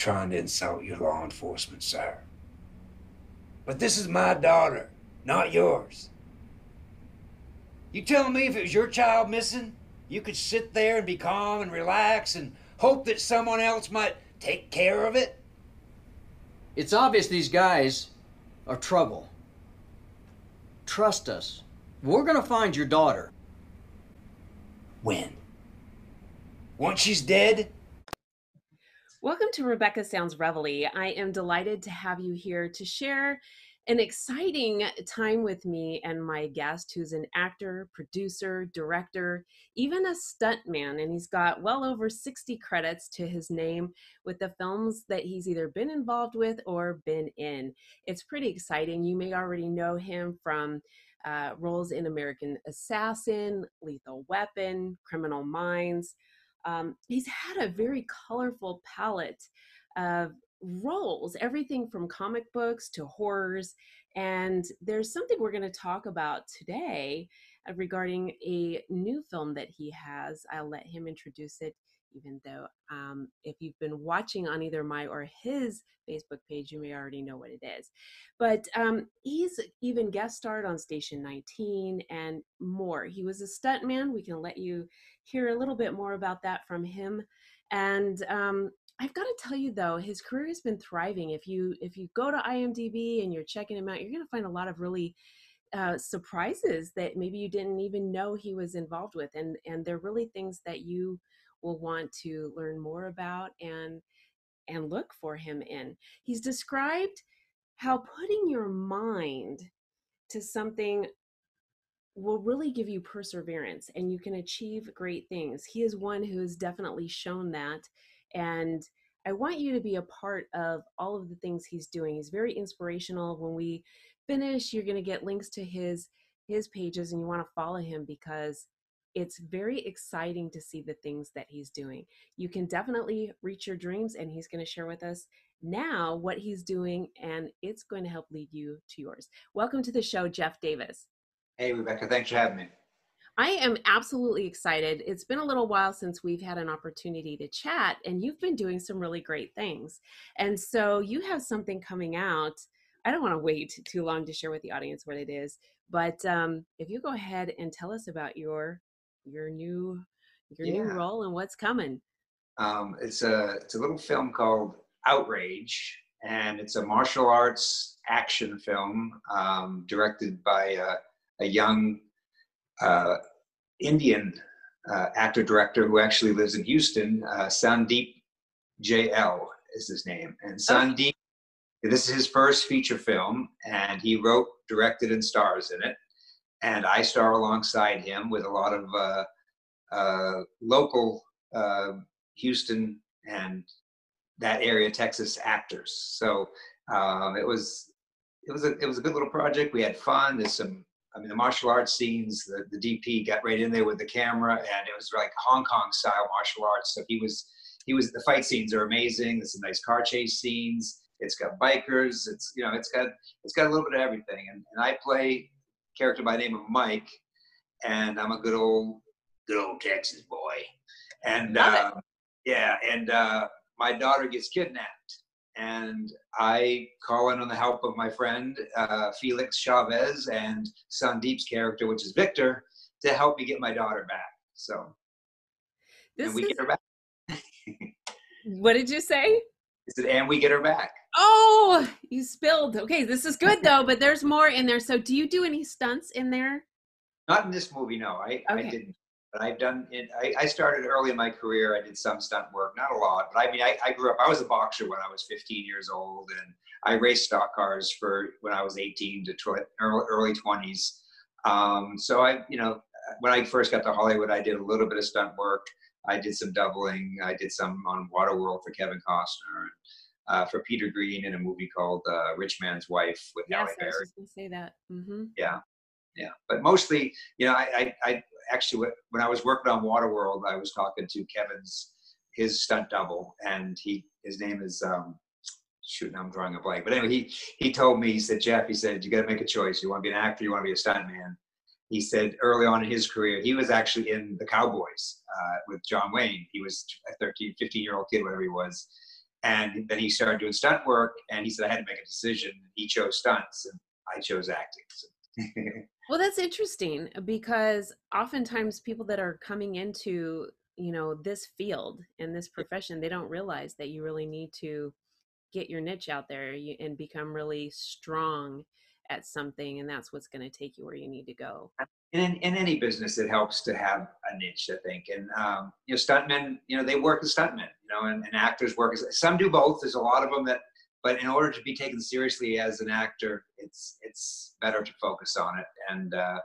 Trying to insult your law enforcement, sir. But this is my daughter, not yours. You telling me if it was your child missing, you could sit there and be calm and relax and hope that someone else might take care of it? It's obvious these guys are trouble. Trust us. We're gonna find your daughter. When? Once she's dead? Welcome to Rebecca Sounds Reveille. I am delighted to have you here to share an exciting time with me and my guest, who's an actor, producer, director, even a stuntman. And he's got well over 60 credits to his name with the films that he's either been involved with or been in. It's pretty exciting. You may already know him from uh, roles in American Assassin, Lethal Weapon, Criminal Minds. Um, he's had a very colorful palette of roles, everything from comic books to horrors. And there's something we're going to talk about today uh, regarding a new film that he has. I'll let him introduce it, even though um, if you've been watching on either my or his Facebook page, you may already know what it is. But um, he's even guest starred on Station 19 and more. He was a stuntman. We can let you hear a little bit more about that from him. And um, I've got to tell you though, his career has been thriving. If you if you go to IMDb and you're checking him out, you're going to find a lot of really uh, surprises that maybe you didn't even know he was involved with, and and they're really things that you will want to learn more about and and look for him in. He's described how putting your mind to something will really give you perseverance and you can achieve great things. He is one who has definitely shown that and I want you to be a part of all of the things he's doing. He's very inspirational. When we finish, you're going to get links to his his pages and you want to follow him because it's very exciting to see the things that he's doing. You can definitely reach your dreams and he's going to share with us now what he's doing and it's going to help lead you to yours. Welcome to the show, Jeff Davis. Hey, Rebecca. Thanks for having me. I am absolutely excited. It's been a little while since we've had an opportunity to chat, and you've been doing some really great things. And so you have something coming out. I don't want to wait too long to share with the audience what it is, but um, if you go ahead and tell us about your your new your yeah. new role and what's coming. Um, it's a it's a little film called Outrage, and it's a martial arts action film um, directed by a, a young uh, Indian uh, actor director who actually lives in Houston, uh, Sandeep JL is his name. And Sandeep, this is his first feature film, and he wrote, directed, and stars in it. And I star alongside him with a lot of uh, uh, local uh, Houston and that area Texas actors. So um, it was it was a it was a good little project. We had fun. There's some I mean, the martial arts scenes, the, the DP got right in there with the camera, and it was like Hong Kong style martial arts. So he was, he was. The fight scenes are amazing. There's some nice car chase scenes. It's got bikers. It's you know, it's got it's got a little bit of everything. And, and I play character by the name of Mike, and I'm a good old good old Texas boy. And uh, yeah, and uh, my daughter gets kidnapped and I call in on the help of my friend uh, Felix Chavez and Sandeep's character, which is Victor, to help me get my daughter back. So, this and we is... get her back. what did you say? I said, and we get her back. Oh, you spilled. Okay, this is good though, but there's more in there. So, do you do any stunts in there? Not in this movie, no. I, okay. I didn't but I've done it. I, I, started early in my career. I did some stunt work, not a lot, but I mean, I, I, grew up, I was a boxer when I was 15 years old and I raced stock cars for when I was 18 to tw- early, early 20s. Um, so I, you know, when I first got to Hollywood, I did a little bit of stunt work. I did some doubling. I did some on Waterworld for Kevin Costner. Uh, for Peter Greene in a movie called uh, Rich Man's Wife with yes, Halle Berry. Yes, I was say that. Mm-hmm. Yeah, yeah. But mostly, you know, I, I, actually when I was working on Waterworld, I was talking to Kevin's his stunt double, and he his name is um, shoot. I'm drawing a blank, but anyway, he he told me he said Jeff, he said you got to make a choice. You want to be an actor, you want to be a stunt man. He said early on in his career, he was actually in the Cowboys uh, with John Wayne. He was a 13, 15 year old kid, whatever he was. And then he started doing stunt work, and he said I had to make a decision. He chose stunts, and I chose acting. So. well, that's interesting because oftentimes people that are coming into you know this field and this profession, they don't realize that you really need to get your niche out there and become really strong at something, and that's what's going to take you where you need to go in, in any business, it helps to have a niche, I think. And, um, you know, stuntmen, you know, they work as stuntmen, you know, and, and actors work as, some do both. There's a lot of them that, but in order to be taken seriously as an actor, it's, it's better to focus on it. And, uh,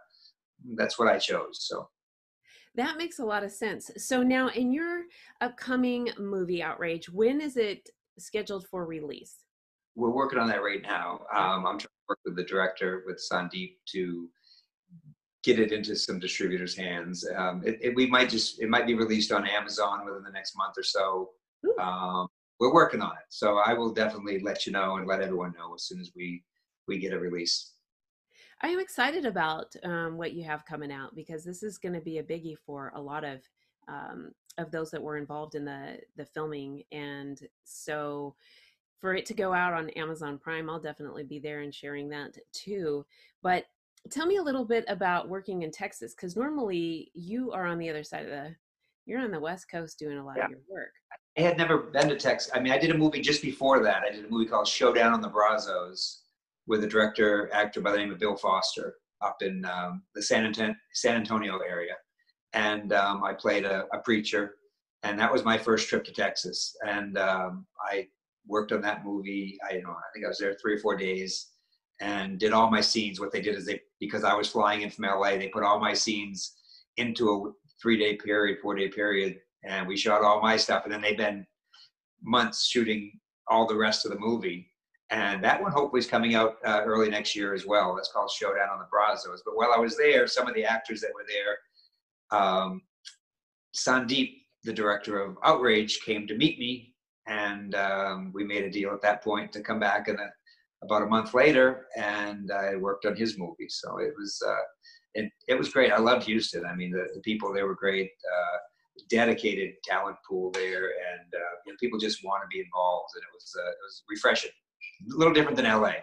that's what I chose. So. That makes a lot of sense. So now in your upcoming movie Outrage, when is it scheduled for release? We're working on that right now. Um, I'm trying work with the director, with Sandeep, to get it into some distributors' hands. Um, it, it, we might just it might be released on Amazon within the next month or so. Um, we're working on it, so I will definitely let you know and let everyone know as soon as we we get a release. I am excited about um, what you have coming out because this is going to be a biggie for a lot of um, of those that were involved in the the filming, and so for it to go out on Amazon Prime, I'll definitely be there and sharing that too. But tell me a little bit about working in Texas because normally you are on the other side of the you're on the west coast doing a lot yeah. of your work. I had never been to Texas. I mean, I did a movie just before that. I did a movie called Showdown on the Brazos with a director actor by the name of Bill Foster up in um, the San, Anton- San Antonio area, and um, I played a, a, preacher, and that was my first trip to Texas. And um, I worked on that movie. I you know I think I was there three or four days and did all my scenes. What they did is they, because I was flying in from LA, they put all my scenes into a three day period, four day period, and we shot all my stuff. And then they've been months shooting all the rest of the movie. And that one hopefully is coming out uh, early next year as well. That's called Showdown on the Brazos. But while I was there, some of the actors that were there, um, Sandeep, the director of Outrage, came to meet me, and um, we made a deal at that point to come back and about a month later, and I worked on his movie. So it was uh, it, it was great. I loved Houston. I mean, the, the people there were great. Uh, dedicated talent pool there, and uh, you know, people just want to be involved, and it was uh, it was refreshing. A little different than LA.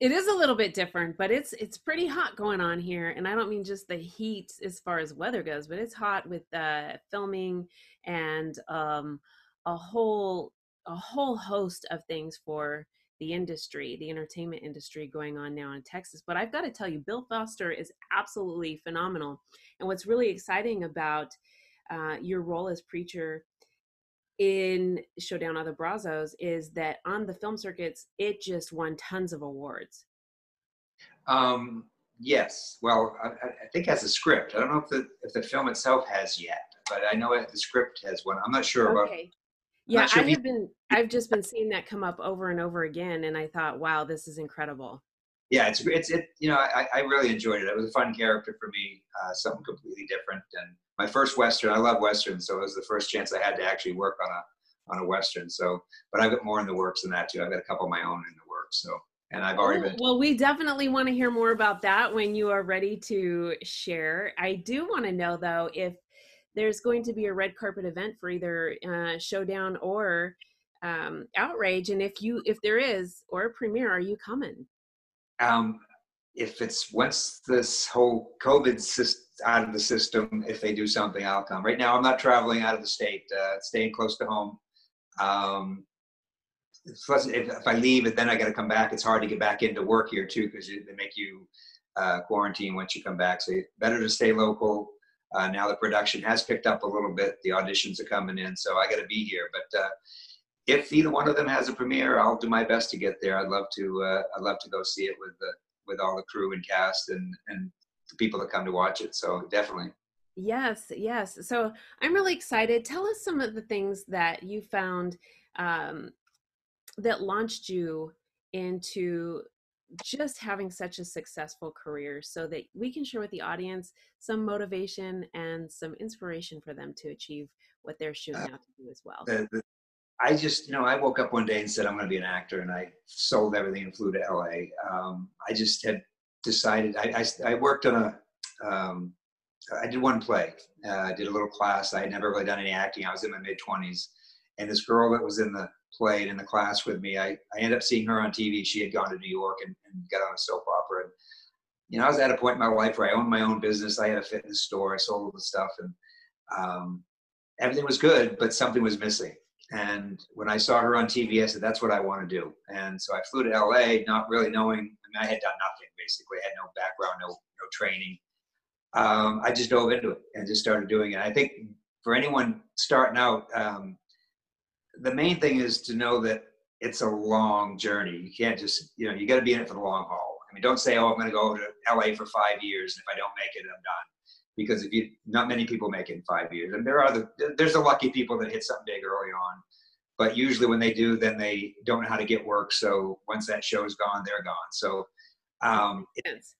It is a little bit different, but it's it's pretty hot going on here, and I don't mean just the heat as far as weather goes, but it's hot with uh, filming and um, a whole a whole host of things for the industry, the entertainment industry going on now in Texas. But I've got to tell you, Bill Foster is absolutely phenomenal. And what's really exciting about uh, your role as preacher in Showdown on the Brazos is that on the film circuits, it just won tons of awards. Um, yes. Well, I, I think as a script. I don't know if the if the film itself has yet, but I know the script has one. I'm not sure okay. about yeah, sure I have been. I've just been seeing that come up over and over again, and I thought, wow, this is incredible. Yeah, it's it's it. You know, I, I really enjoyed it. It was a fun character for me, uh, something completely different. And my first western. I love westerns, so it was the first chance I had to actually work on a on a western. So, but I've got more in the works than that too. I've got a couple of my own in the works. So, and I've already been. Well, we definitely want to hear more about that when you are ready to share. I do want to know though if there's going to be a red carpet event for either uh, Showdown or um, Outrage, and if you if there is or a premiere, are you coming? Um, if it's once this whole COVID system out of the system, if they do something, I'll come. Right now, I'm not traveling out of the state, uh, staying close to home. Um, plus, if, if I leave it, then I got to come back. It's hard to get back into work here too because they make you uh, quarantine once you come back. So better to stay local, uh, now the production has picked up a little bit. The auditions are coming in, so I got to be here. But uh, if either one of them has a premiere, I'll do my best to get there. I'd love to. Uh, I'd love to go see it with the with all the crew and cast and and the people that come to watch it. So definitely. Yes, yes. So I'm really excited. Tell us some of the things that you found um, that launched you into just having such a successful career so that we can share with the audience some motivation and some inspiration for them to achieve what they're shooting uh, out to do as well. The, the, I just, you know, I woke up one day and said, I'm going to be an actor, and I sold everything and flew to LA. Um, I just had decided, I, I, I worked on a, um, I did one play, uh, I did a little class. I had never really done any acting. I was in my mid 20s. And this girl that was in the play and in the class with me, I, I ended up seeing her on TV. She had gone to New York and, and got on a soap opera. And, you know, I was at a point in my life where I owned my own business. I had a fitness store. I sold all the stuff and um, everything was good, but something was missing. And when I saw her on TV, I said, that's what I want to do. And so I flew to LA, not really knowing, I mean, I had done nothing basically. I had no background, no, no training. Um, I just dove into it and just started doing it. I think for anyone starting out, um, the main thing is to know that it's a long journey. You can't just, you know, you got to be in it for the long haul. I mean, don't say, oh, I'm going to go to LA for five years. And if I don't make it, I'm done. Because if you, not many people make it in five years. And there are the, there's the lucky people that hit something big early on. But usually when they do, then they don't know how to get work. So once that show's gone, they're gone. So um, it's,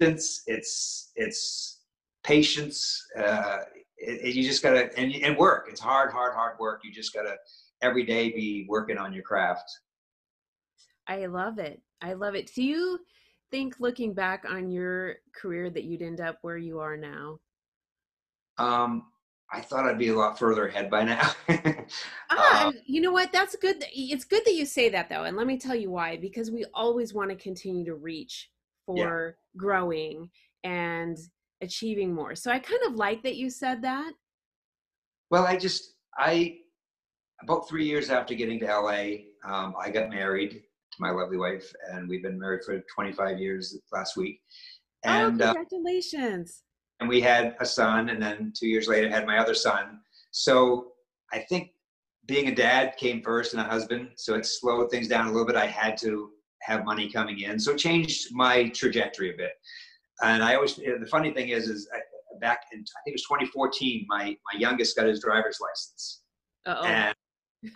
it's, it's, it's patience. Uh, it, it, you just gotta, and, and work. It's hard, hard, hard work. You just gotta, every day be working on your craft. I love it. I love it. Do you think looking back on your career that you'd end up where you are now? Um, I thought I'd be a lot further ahead by now. ah, um, you know what? That's good. It's good that you say that though. And let me tell you why, because we always want to continue to reach for yeah. growing and achieving more. So I kind of like that you said that. Well, I just, I, about three years after getting to LA, um, I got married to my lovely wife, and we've been married for 25 years last week. Oh, and, oh, congratulations! Uh, and we had a son, and then two years later, had my other son. So I think being a dad came first, and a husband. So it slowed things down a little bit. I had to have money coming in, so it changed my trajectory a bit. And I always, the funny thing is, is I, back in I think it was 2014, my my youngest got his driver's license. Uh-oh. And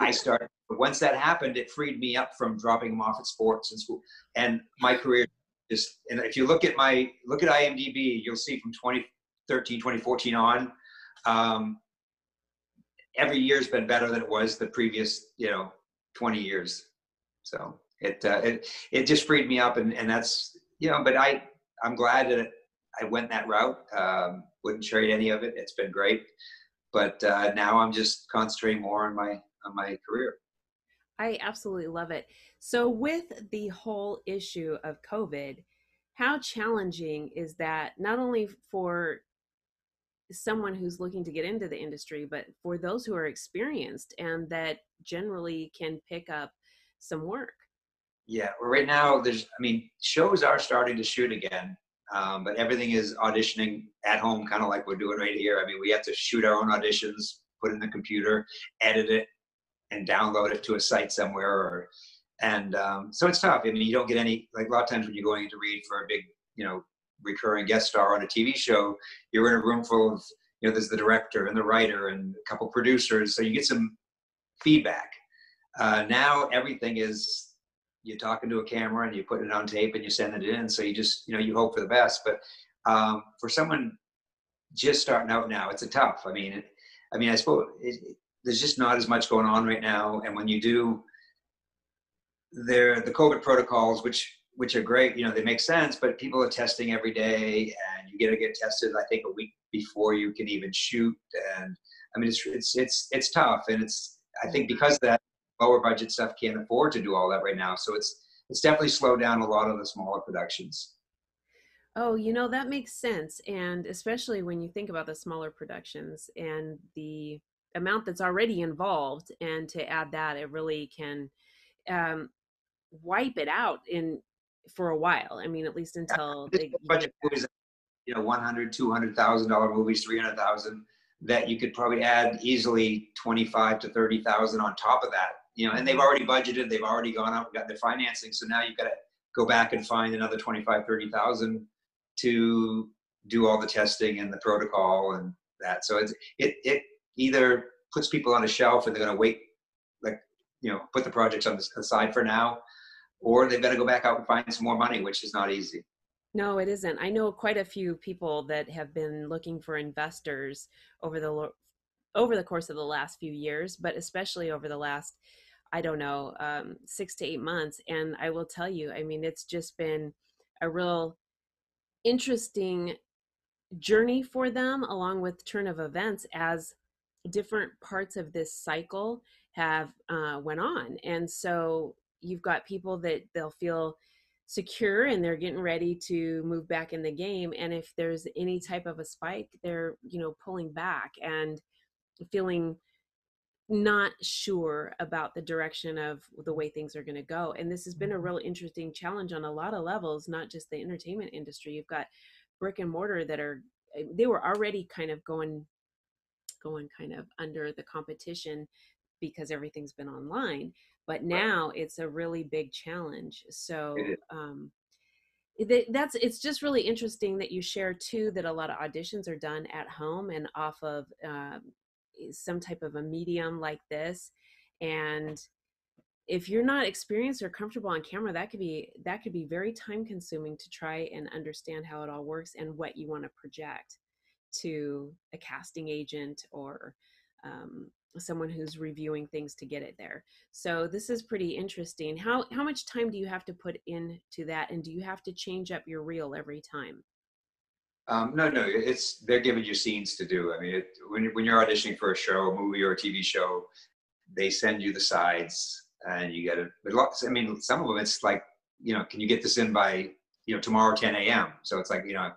I started. Once that happened, it freed me up from dropping him off at sports and school, and my career just. And if you look at my look at IMDb, you'll see from 2013, 2014 on, um, every year's been better than it was the previous, you know, 20 years. So it uh, it it just freed me up, and and that's you know. But I I'm glad that I went that route. Um, wouldn't trade any of it. It's been great. But uh, now I'm just concentrating more on my on my career. I absolutely love it. So, with the whole issue of COVID, how challenging is that not only for someone who's looking to get into the industry, but for those who are experienced and that generally can pick up some work? Yeah, well, right now, there's, I mean, shows are starting to shoot again, um, but everything is auditioning at home, kind of like we're doing right here. I mean, we have to shoot our own auditions, put in the computer, edit it, and download it to a site somewhere or and um, so it's tough. I mean, you don't get any like a lot of times when you're going to read for a big, you know, recurring guest star on a TV show, you're in a room full of, you know, there's the director and the writer and a couple producers, so you get some feedback. Uh, now everything is you're talking to a camera and you put it on tape and you send it in, so you just, you know, you hope for the best. But um, for someone just starting out now, it's a tough. I mean, it, I mean, I suppose it, there's just not as much going on right now. And when you do, there the COVID protocols, which which are great, you know, they make sense, but people are testing every day, and you get to get tested. I think a week before you can even shoot, and I mean, it's it's it's it's tough, and it's I think mm-hmm. because that lower budget stuff can't afford to do all that right now, so it's it's definitely slowed down a lot of the smaller productions. Oh, you know that makes sense, and especially when you think about the smaller productions and the amount that's already involved and to add that it really can um, wipe it out in for a while i mean at least until yeah, they, budget movies you know 100 200000 dollar movies 300000 that you could probably add easily 25 to 30000 on top of that you know and they've already budgeted they've already gone out got their financing so now you've got to go back and find another 25 30000 to do all the testing and the protocol and that so it's it it either puts people on a shelf and they're going to wait, like, you know, put the projects on the side for now, or they've got to go back out and find some more money, which is not easy. No, it isn't. I know quite a few people that have been looking for investors over the over the course of the last few years, but especially over the last, I don't know, um, six to eight months. And I will tell you, I mean, it's just been a real interesting journey for them, along with turn of events as different parts of this cycle have uh, went on and so you've got people that they'll feel secure and they're getting ready to move back in the game and if there's any type of a spike they're you know pulling back and feeling not sure about the direction of the way things are going to go and this has been a Mm-hmm. real interesting challenge on a lot of levels not just the entertainment industry you've got brick and mortar that are eh, they were already kind of going going kind of under the competition because everything's been online but now it's a really big challenge. So um that's it's just really interesting that you share too that a lot of auditions are done at home and off of um, some type of a medium like this and if you're not experienced or comfortable on camera that could be that could be very time consuming to try and understand how it all works and what you want to project to a casting agent or um, someone who's reviewing things to get it there so this is pretty interesting how how much time do you have to put into that and do you have to change up your reel every time Um, no, no, it's they're giving you scenes to do. I mean, it, when when you're auditioning for a show, a movie, or a TV show, they send you the sides, and you get it. But lots, I mean, some of them it's like, you know, can you get this in by you know tomorrow 10 a.m. So it's like you know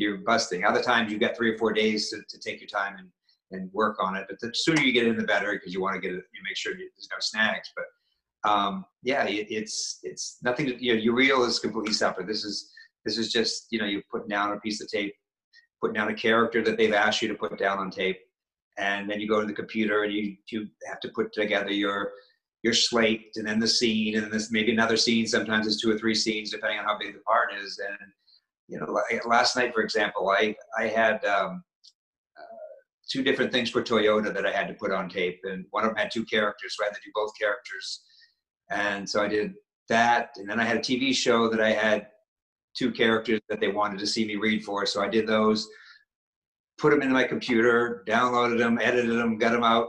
you're busting. Other times you've got three or four days to, to take your time and and work on it. But the sooner you get in, the better because you want to get it. You make sure you, there's no snags. But um, yeah, it, it's it's nothing. To, you know, your reel is completely separate. This is this is just, you know, you put down a piece of tape, putting down a character that they've asked you to put down on tape, and then you go to the computer and you you have to put together your your slate and then the scene and then this maybe another scene. Sometimes it's two or three scenes depending on how big the part is. And you know, like last night, for example, I I had um, uh, two different things for Toyota that I had to put on tape, and one of them had two characters, so I had to do both characters. And so I did that, and then I had a TV show that I had two characters that they wanted to see me read for. So I did those, put them into my computer, downloaded them, edited them, got them out,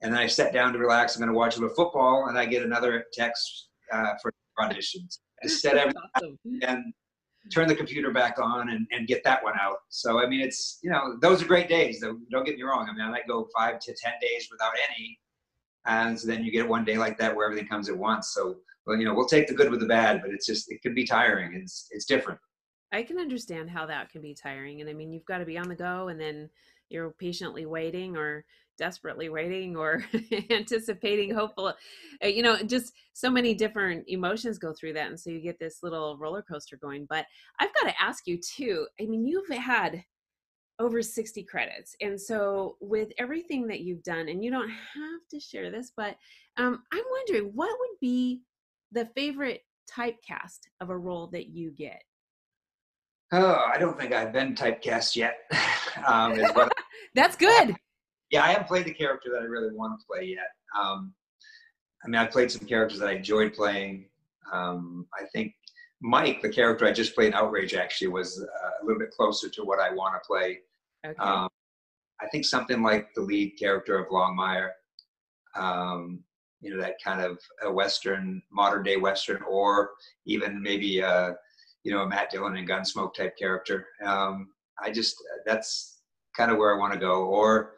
and then I sat down to relax. I'm going to watch a little football, and I get another text uh, for auditions. I set everything awesome. and turn the computer back on and, and get that one out. So I mean, it's you know those are great days. Though don't get me wrong. I mean, I might go five to ten days without any, and so then you get one day like that where everything comes at once. So well, you know, we'll take the good with the bad, but it's just it can be tiring. It's it's different. I can understand how that can be tiring. And I mean, you've got to be on the go and then you're patiently waiting or desperately waiting or anticipating, hopeful. uh, You know, just so many different emotions go through that. And so you get this little roller coaster going. But I've got to ask you too I mean, you've had over 60 credits. And so with everything that you've done, and you don't have to share this, but um, I'm wondering what would be the favorite typecast of a role that you get? Oh, I don't think I've been typecast yet. um, That's good. Yeah, I haven't played the character that I really want to play yet. Um, I mean, I've played some characters that I enjoyed playing. Um, I think Mike, the character I just played in Outrage, actually was uh, a little bit closer to what I want to play. Okay. Um, I think something like the lead character of Longmire, um, you know, that kind of a Western, modern day Western, or even maybe, uh, you know, a Matt Dillon and Gunsmoke type character. Um, I just, that's kind of where I want to go. Or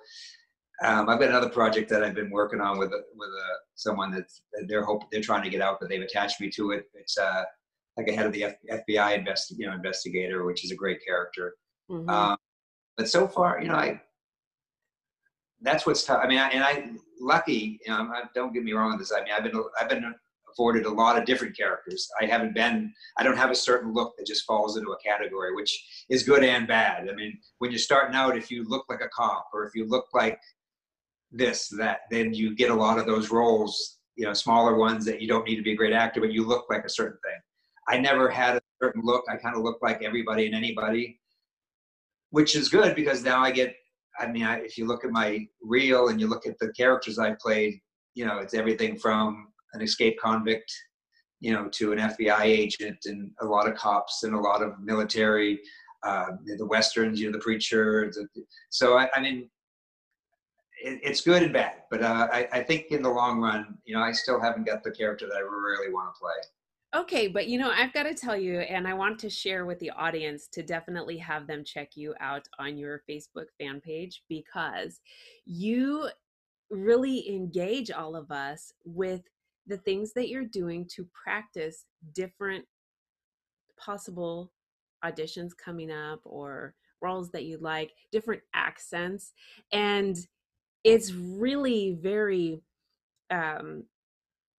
um, I've got another project that I've been working on with, with a, someone that's, that they're hope they're trying to get out, but they've attached me to it. It's uh, like a head of the F- FBI invest, you know, investigator, which is a great character. Mhm. Um, but so far, you know, I that's what's tough. I mean, I, and I lucky. You know, I, don't get me wrong on this. I mean, I've been I've been afforded a lot of different characters. I haven't been. I don't have a certain look that just falls into a category, which is good and bad. I mean, when you're starting out, if you look like a cop or if you look like this, that, then you get a lot of those roles. You know, smaller ones that you don't need to be a great actor, but you look like a certain thing. I never had a certain look. I kind of look like everybody and anybody which is good because now I get. I mean, I, if you look at my reel and you look at the characters I played, you know, it's everything from an escaped convict, you know, to an FBI agent and a lot of cops and a lot of military, uh, the westerns, you know, the preacher. The, so I, I mean, it, it's good and bad, but uh, I, I think in the long run, you know, I still haven't got the character that I really want to play. Okay, but you know, I've got to tell you, and I want to share with the audience to definitely have them check you out on your Facebook fan page because you really engage all of us with the things that you're doing to practice different possible auditions coming up or roles that you like, different accents. And it's really very um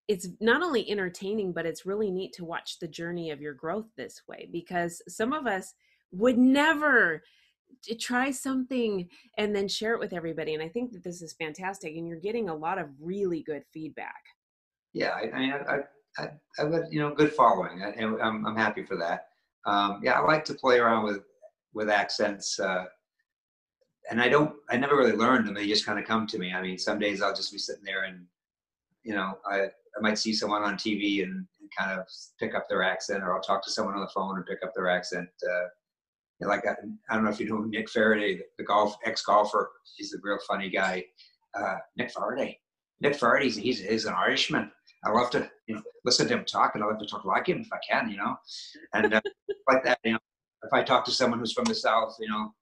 it's not only entertaining, but it's really neat to watch the journey of your growth this way because some of us would never try something and then share it with everybody. And I think that this is fantastic, and you're getting a lot of really good feedback. Yeah, I, I mean, I, I, I've got you know good following, and I'm I'm happy for that. Um, yeah, I like to play around with with accents, uh, and I don't, I never really learned them. They just kind of come to me. I mean, some days I'll just be sitting there and you know, I I might see someone on TV and, and, kind of pick up their accent, or I'll talk to someone on the phone and pick up their accent. Uh, like I, I, don't know if you know Nick Faraday, the golf ex golfer. He's a real funny guy. Uh, Nick Faraday. Nick Faraday, he's, he's an Irishman. I love to you know listen to him talk, and I love to talk like him if I can, you know, and uh, like that. You know, if I talk to someone who's from the South, you know,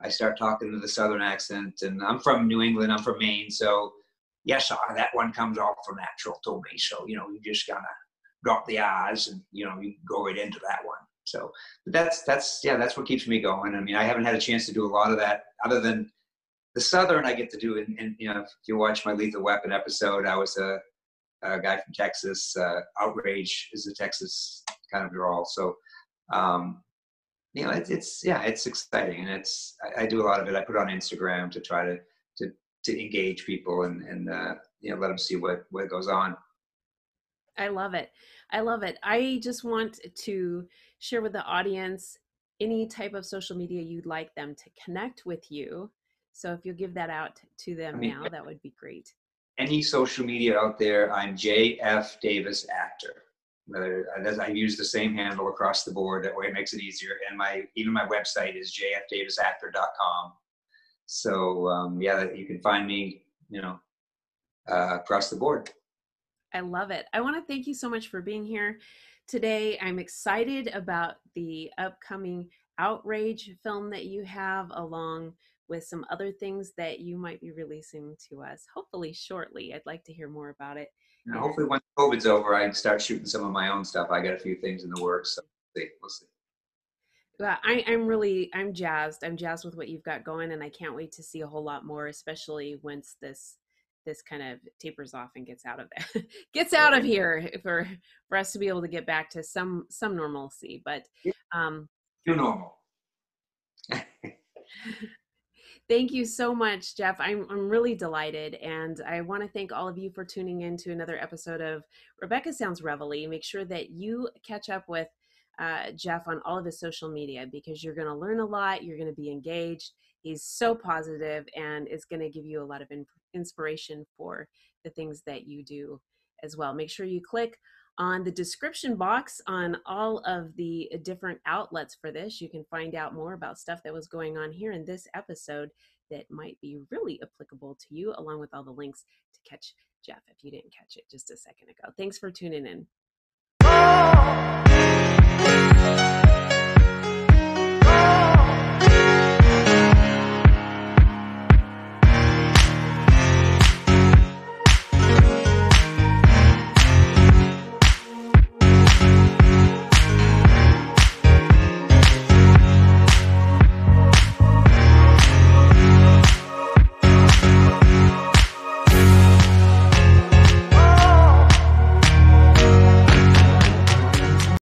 I start talking with a Southern accent, and I'm from New England. I'm from Maine, so yes, uh, that one comes off for natural to me. So, you know, you just gotta drop the eyes and, you know, you go right into that one. So that's, that's, yeah, that's what keeps me going. I mean, I haven't had a chance to do a lot of that other than the Southern I get to do. And you know, if you watch my Lethal Weapon episode, I was a, a guy from Texas. Uh, Outrage is a Texas kind of drawl. So, um, you know, it, it's, yeah, it's exciting. And it's, I, I do a lot of it. I put on Instagram to try to, to to engage people and and uh, you know let them see what what goes on. I love it. I love it. I just want to share with the audience any type of social media you'd like them to connect with you. So if you'll give that out to them I mean, now, that would be great. Any social media out there, I'm JF Davis Actor. Whether I use the same handle across the board, that way it makes it easier. And my even my website is jfdavisactor.com. So um, yeah, you can find me, you know, uh, across the board. I love it. I want to thank you so much for being here today. I'm excited about the upcoming Outrage film that you have, along with some other things that you might be releasing to us, hopefully shortly. I'd like to hear more about it. Now, hopefully, once COVID's over, I can start shooting some of my own stuff. I got a few things in the works. So we'll see. We'll see. Well, I, I'm really I'm jazzed. I'm jazzed with what you've got going, and I can't wait to see a whole lot more, especially once this this kind of tapers off and gets out of there, gets out of here for for us to be able to get back to some some normalcy. But um, you're normal. Thank you so much, Jeff. I'm, I'm really delighted. And I want to thank all of you for tuning in to another episode of Rebecca Sounds Reveille. Make sure that you catch up with uh, Jeff on all of his social media because you're going to learn a lot. You're going to be engaged. He's so positive and is going to give you a lot of in- inspiration for the things that you do as well. Make sure you click on the description box on all of the uh, different outlets for this. You can find out more about stuff that was going on here in this episode that might be really applicable to you, along with all the links to catch Jeff if you didn't catch it just a second ago. Thanks for tuning in.